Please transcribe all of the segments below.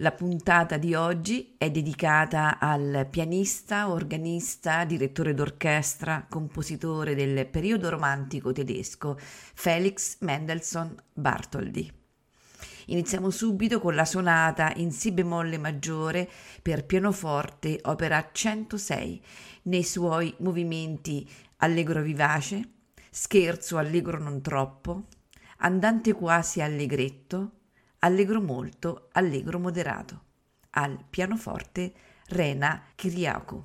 La puntata di oggi è dedicata al pianista, organista, direttore d'orchestra, compositore del periodo romantico tedesco Felix Mendelssohn Bartholdy. Iniziamo subito con la sonata in Si bemolle maggiore per pianoforte, opera 106, nei suoi movimenti allegro vivace, scherzo allegro non troppo, andante quasi allegretto, allegro molto, allegro moderato. Al pianoforte Rena Kiriakou.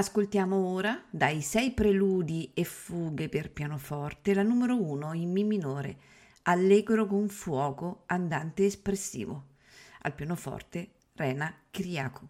Ascoltiamo ora dai sei preludi e fughe per pianoforte la numero uno in Mi minore, allegro con fuoco andante espressivo. Al pianoforte Rena Kiriakou.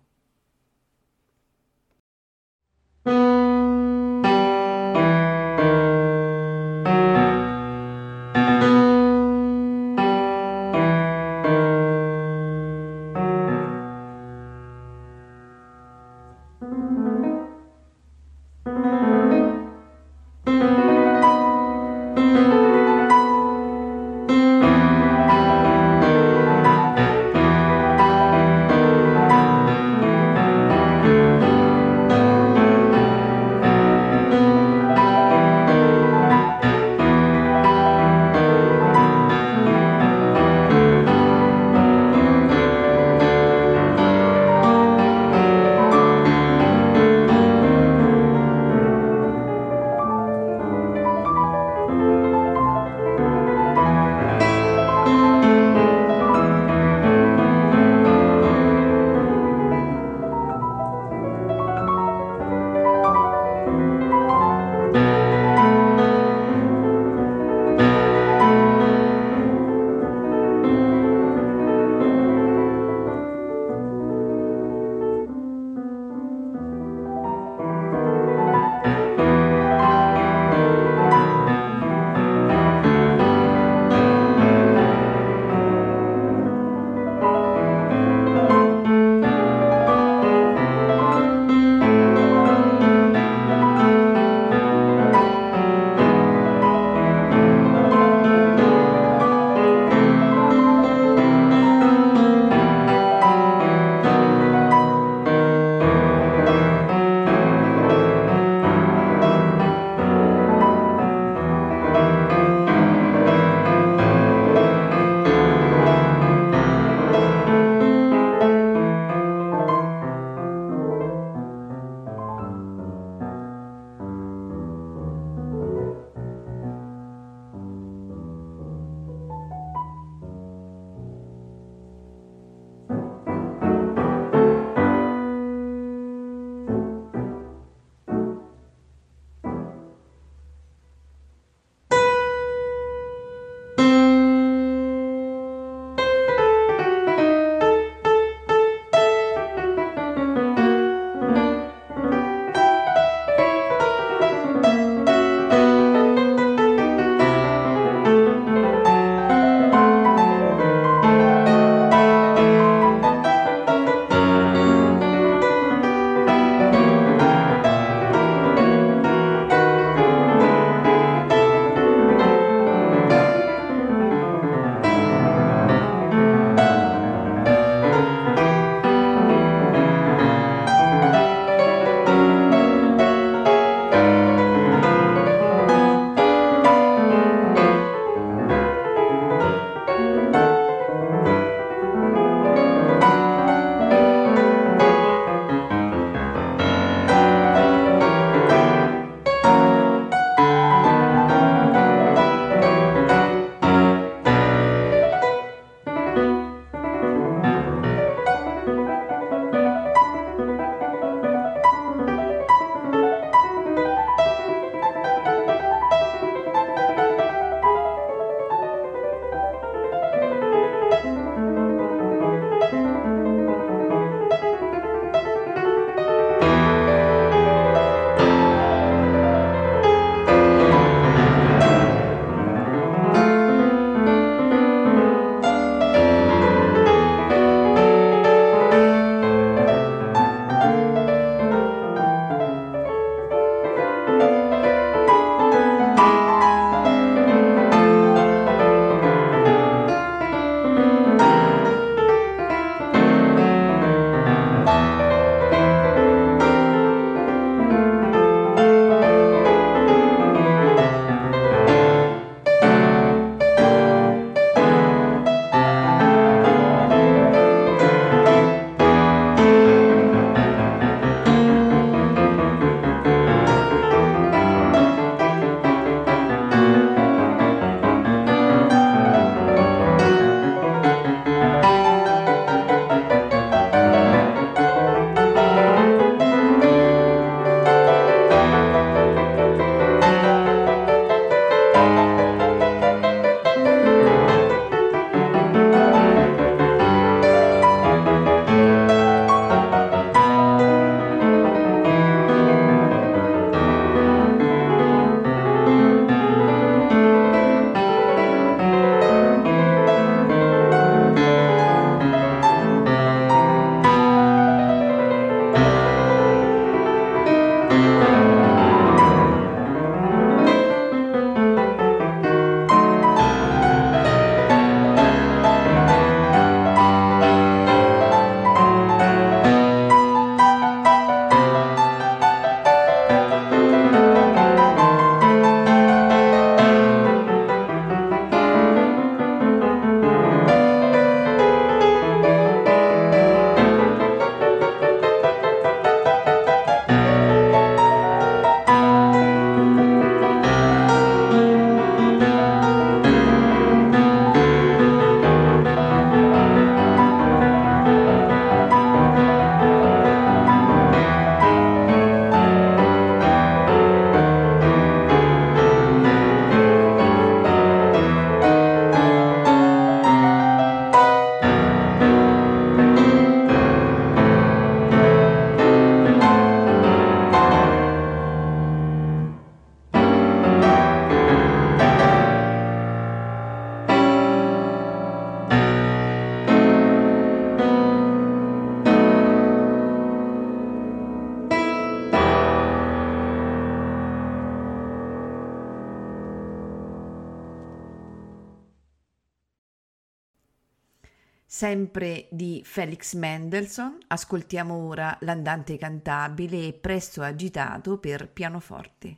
Sempre di Felix Mendelssohn, ascoltiamo ora l'andante cantabile e presto agitato per pianoforte.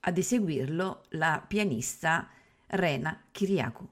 Ad eseguirlo la pianista Rena Kiriakou.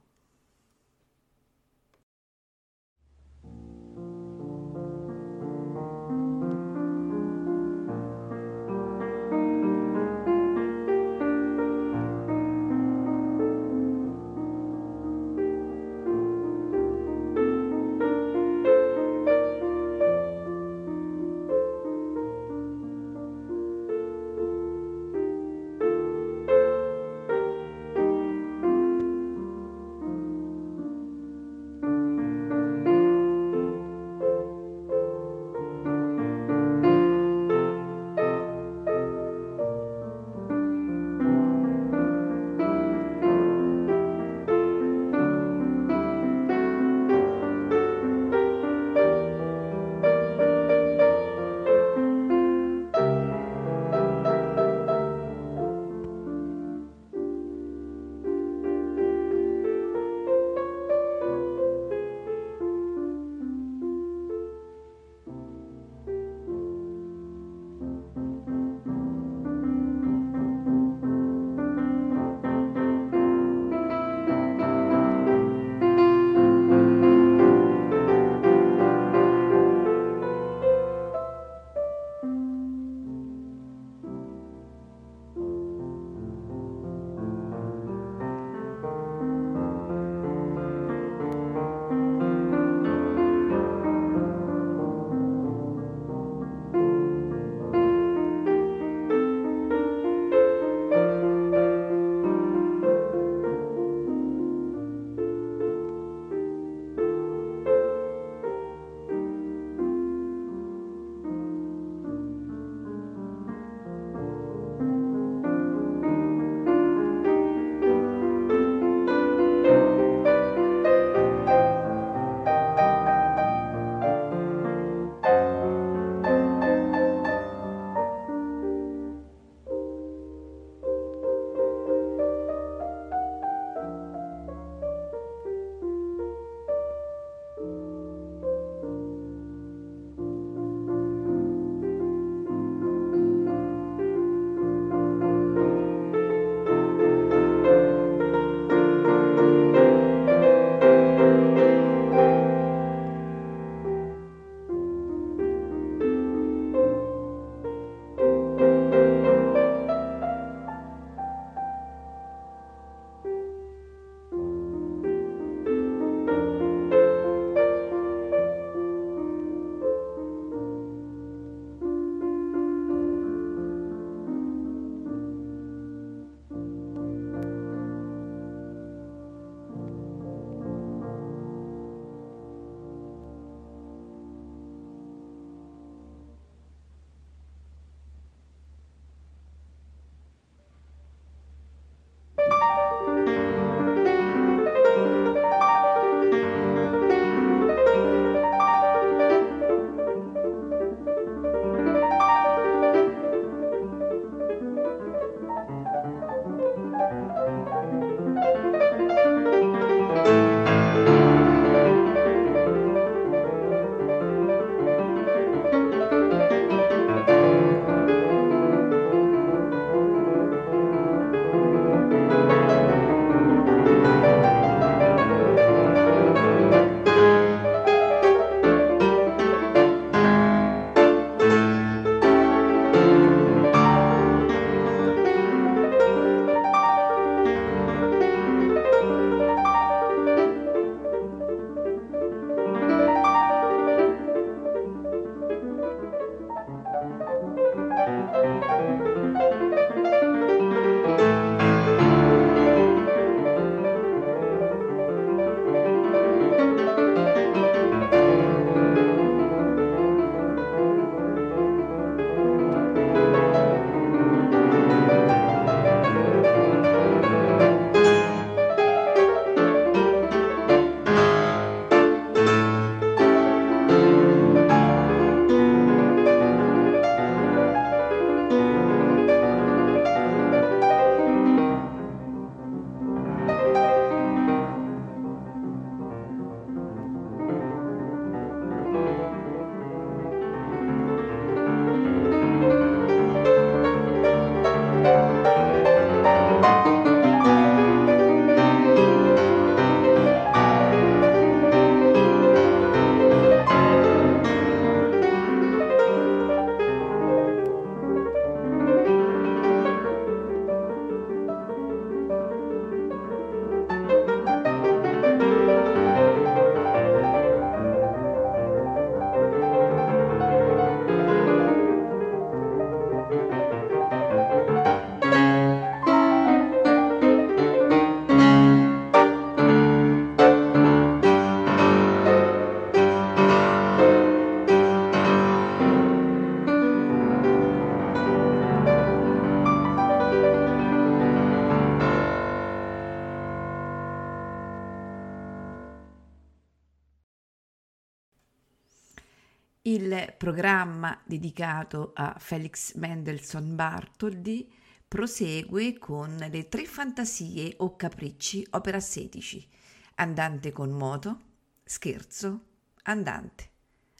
Programma dedicato a Felix Mendelssohn Bartholdy prosegue con le tre fantasie o capricci opera 16, andante con moto, scherzo, andante.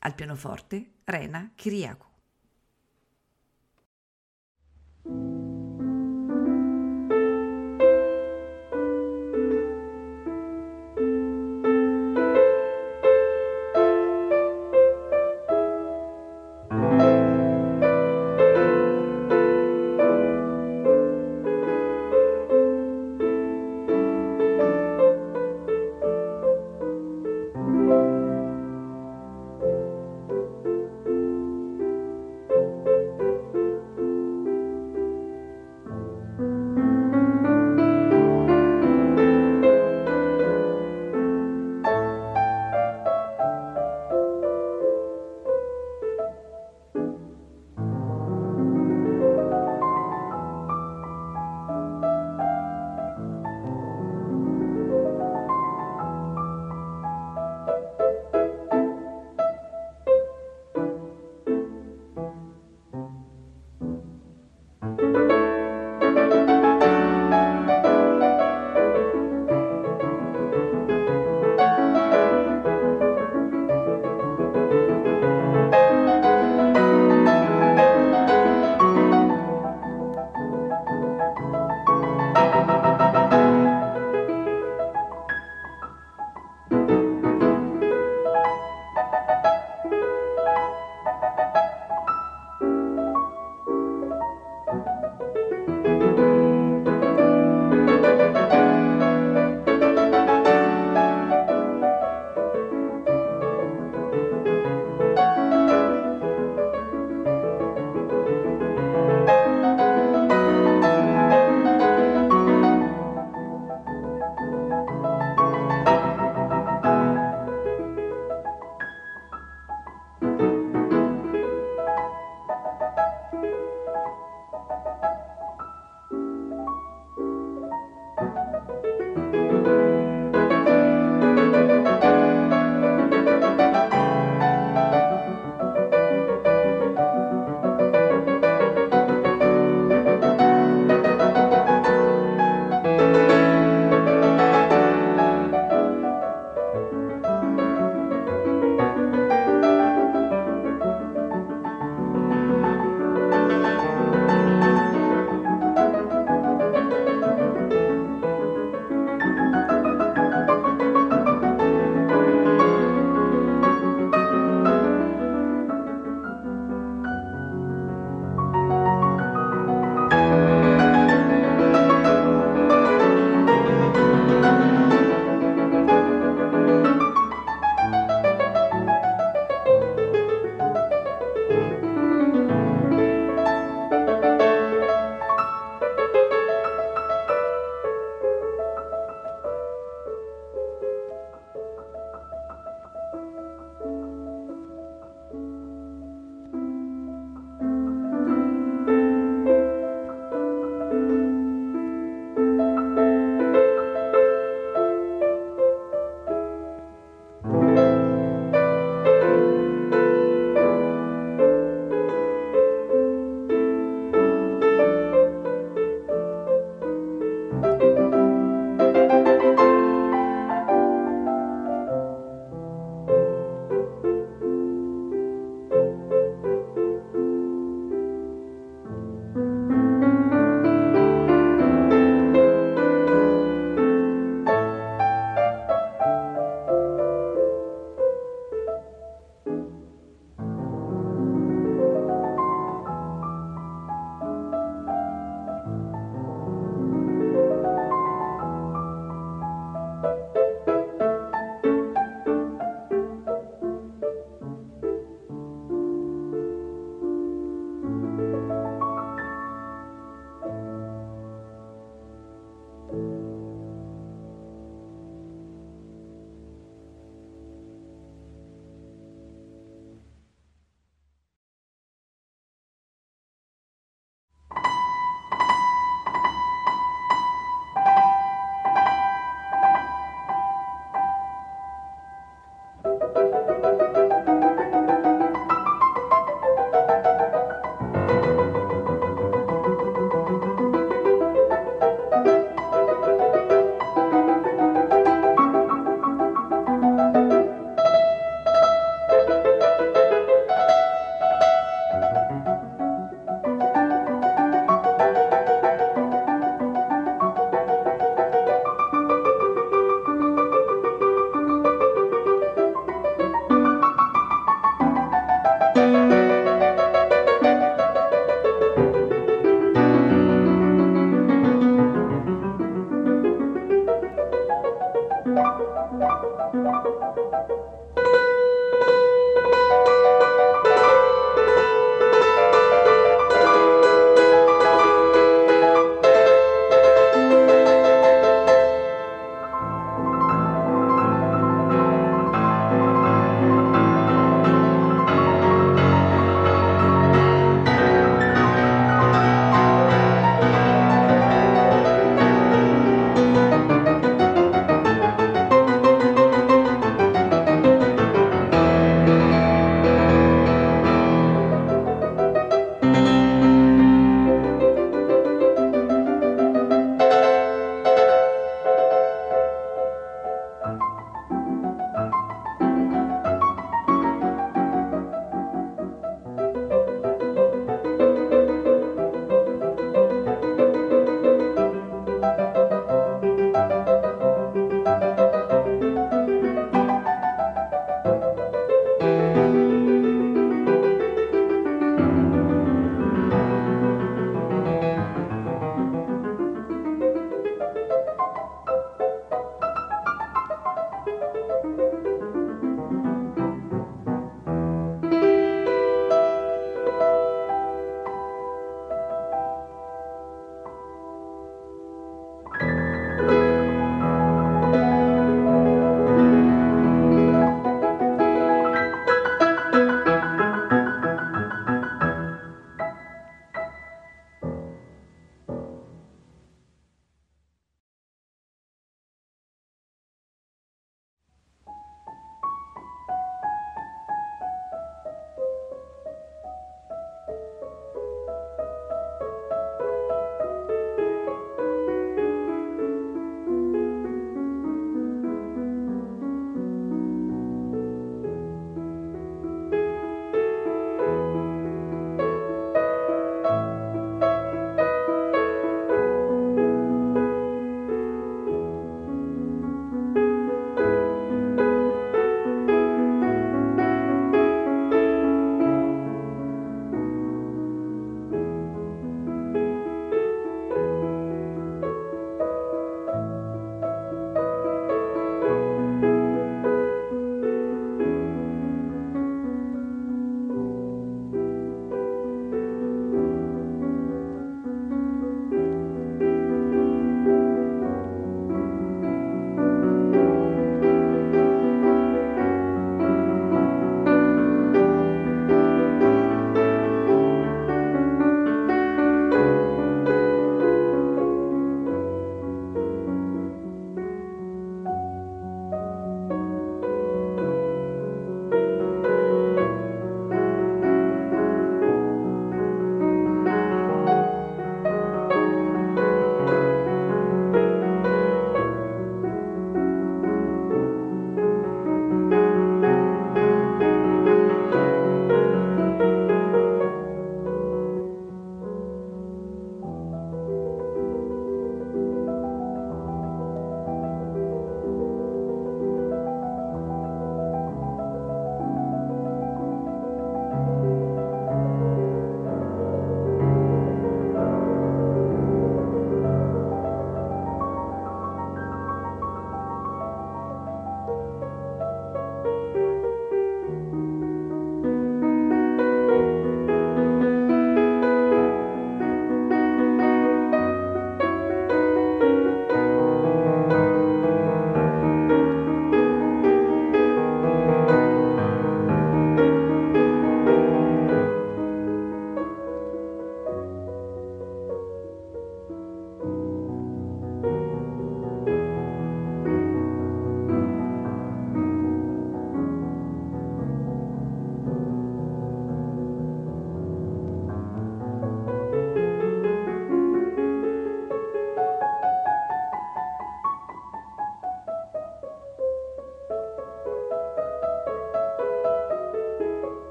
Al pianoforte Rena Kiriakou. うん。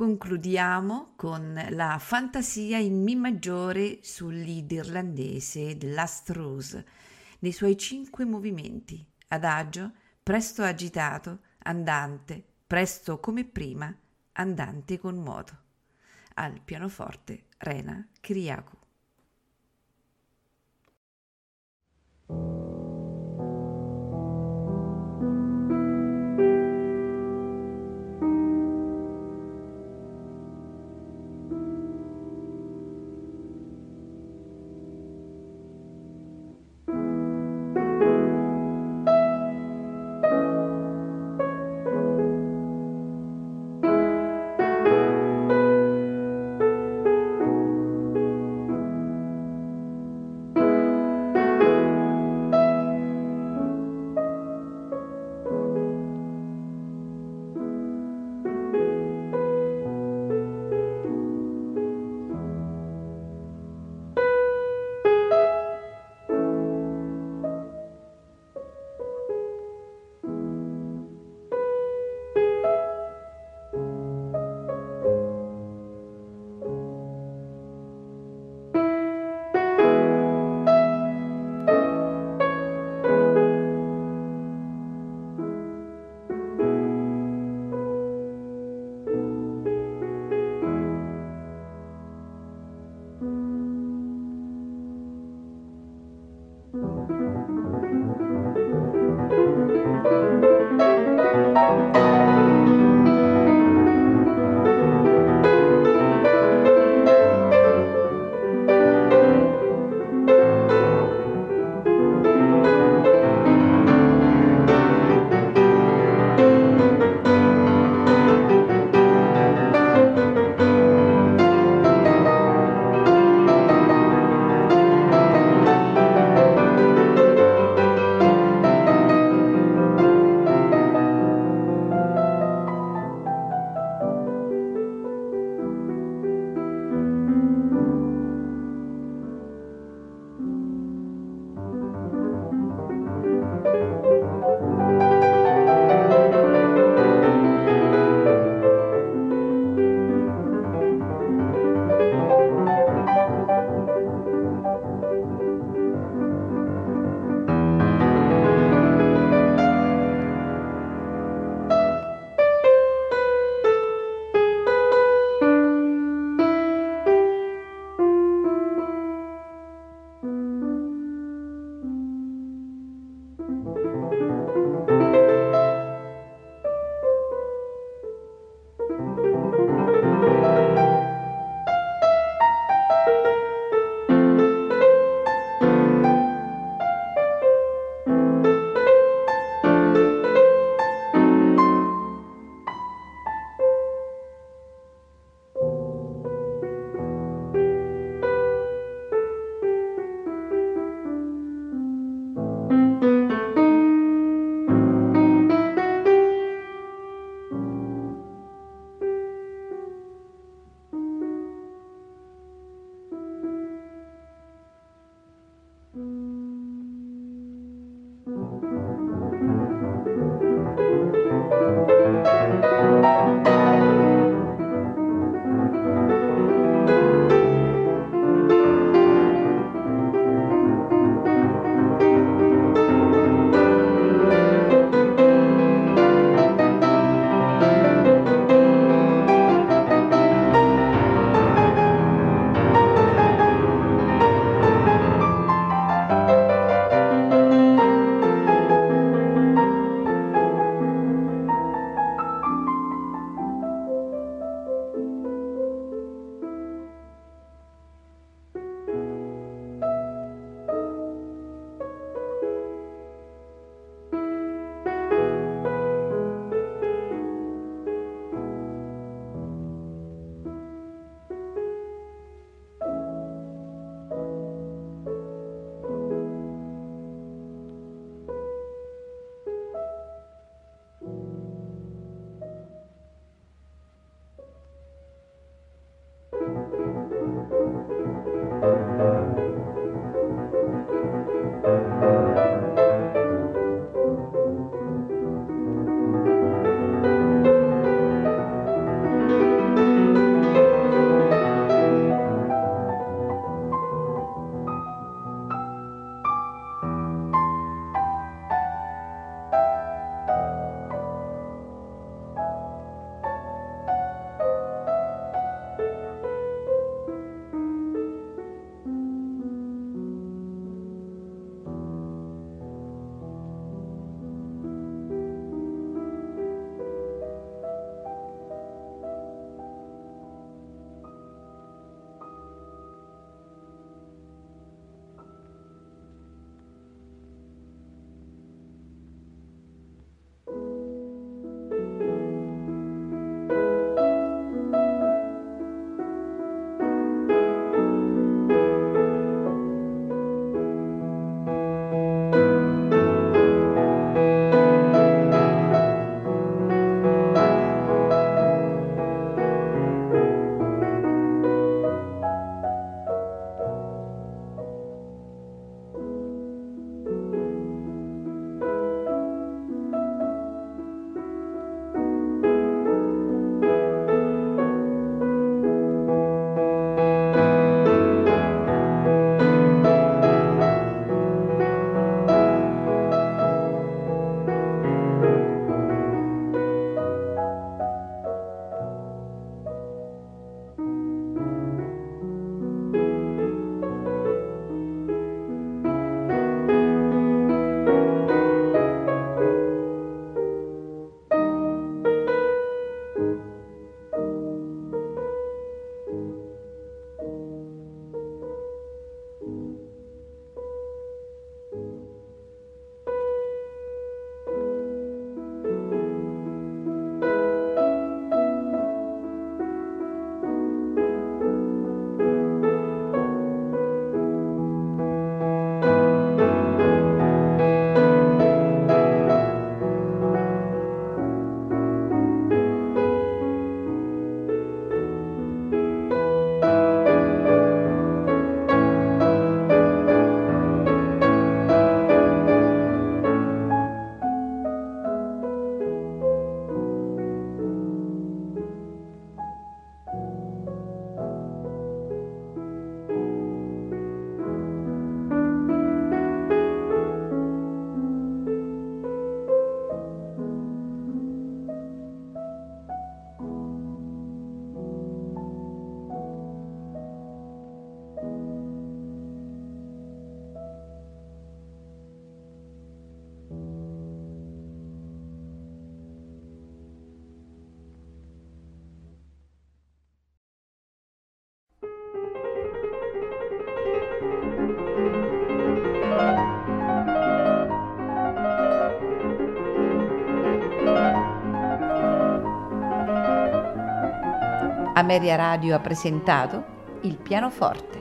Concludiamo con la fantasia in Mi maggiore sul lead irlandese Last Rose, nei suoi cinque movimenti, adagio, presto agitato, andante, presto come prima, andante con moto. Al pianoforte Rena Kiriakou. Ameria Radio ha presentato il pianoforte.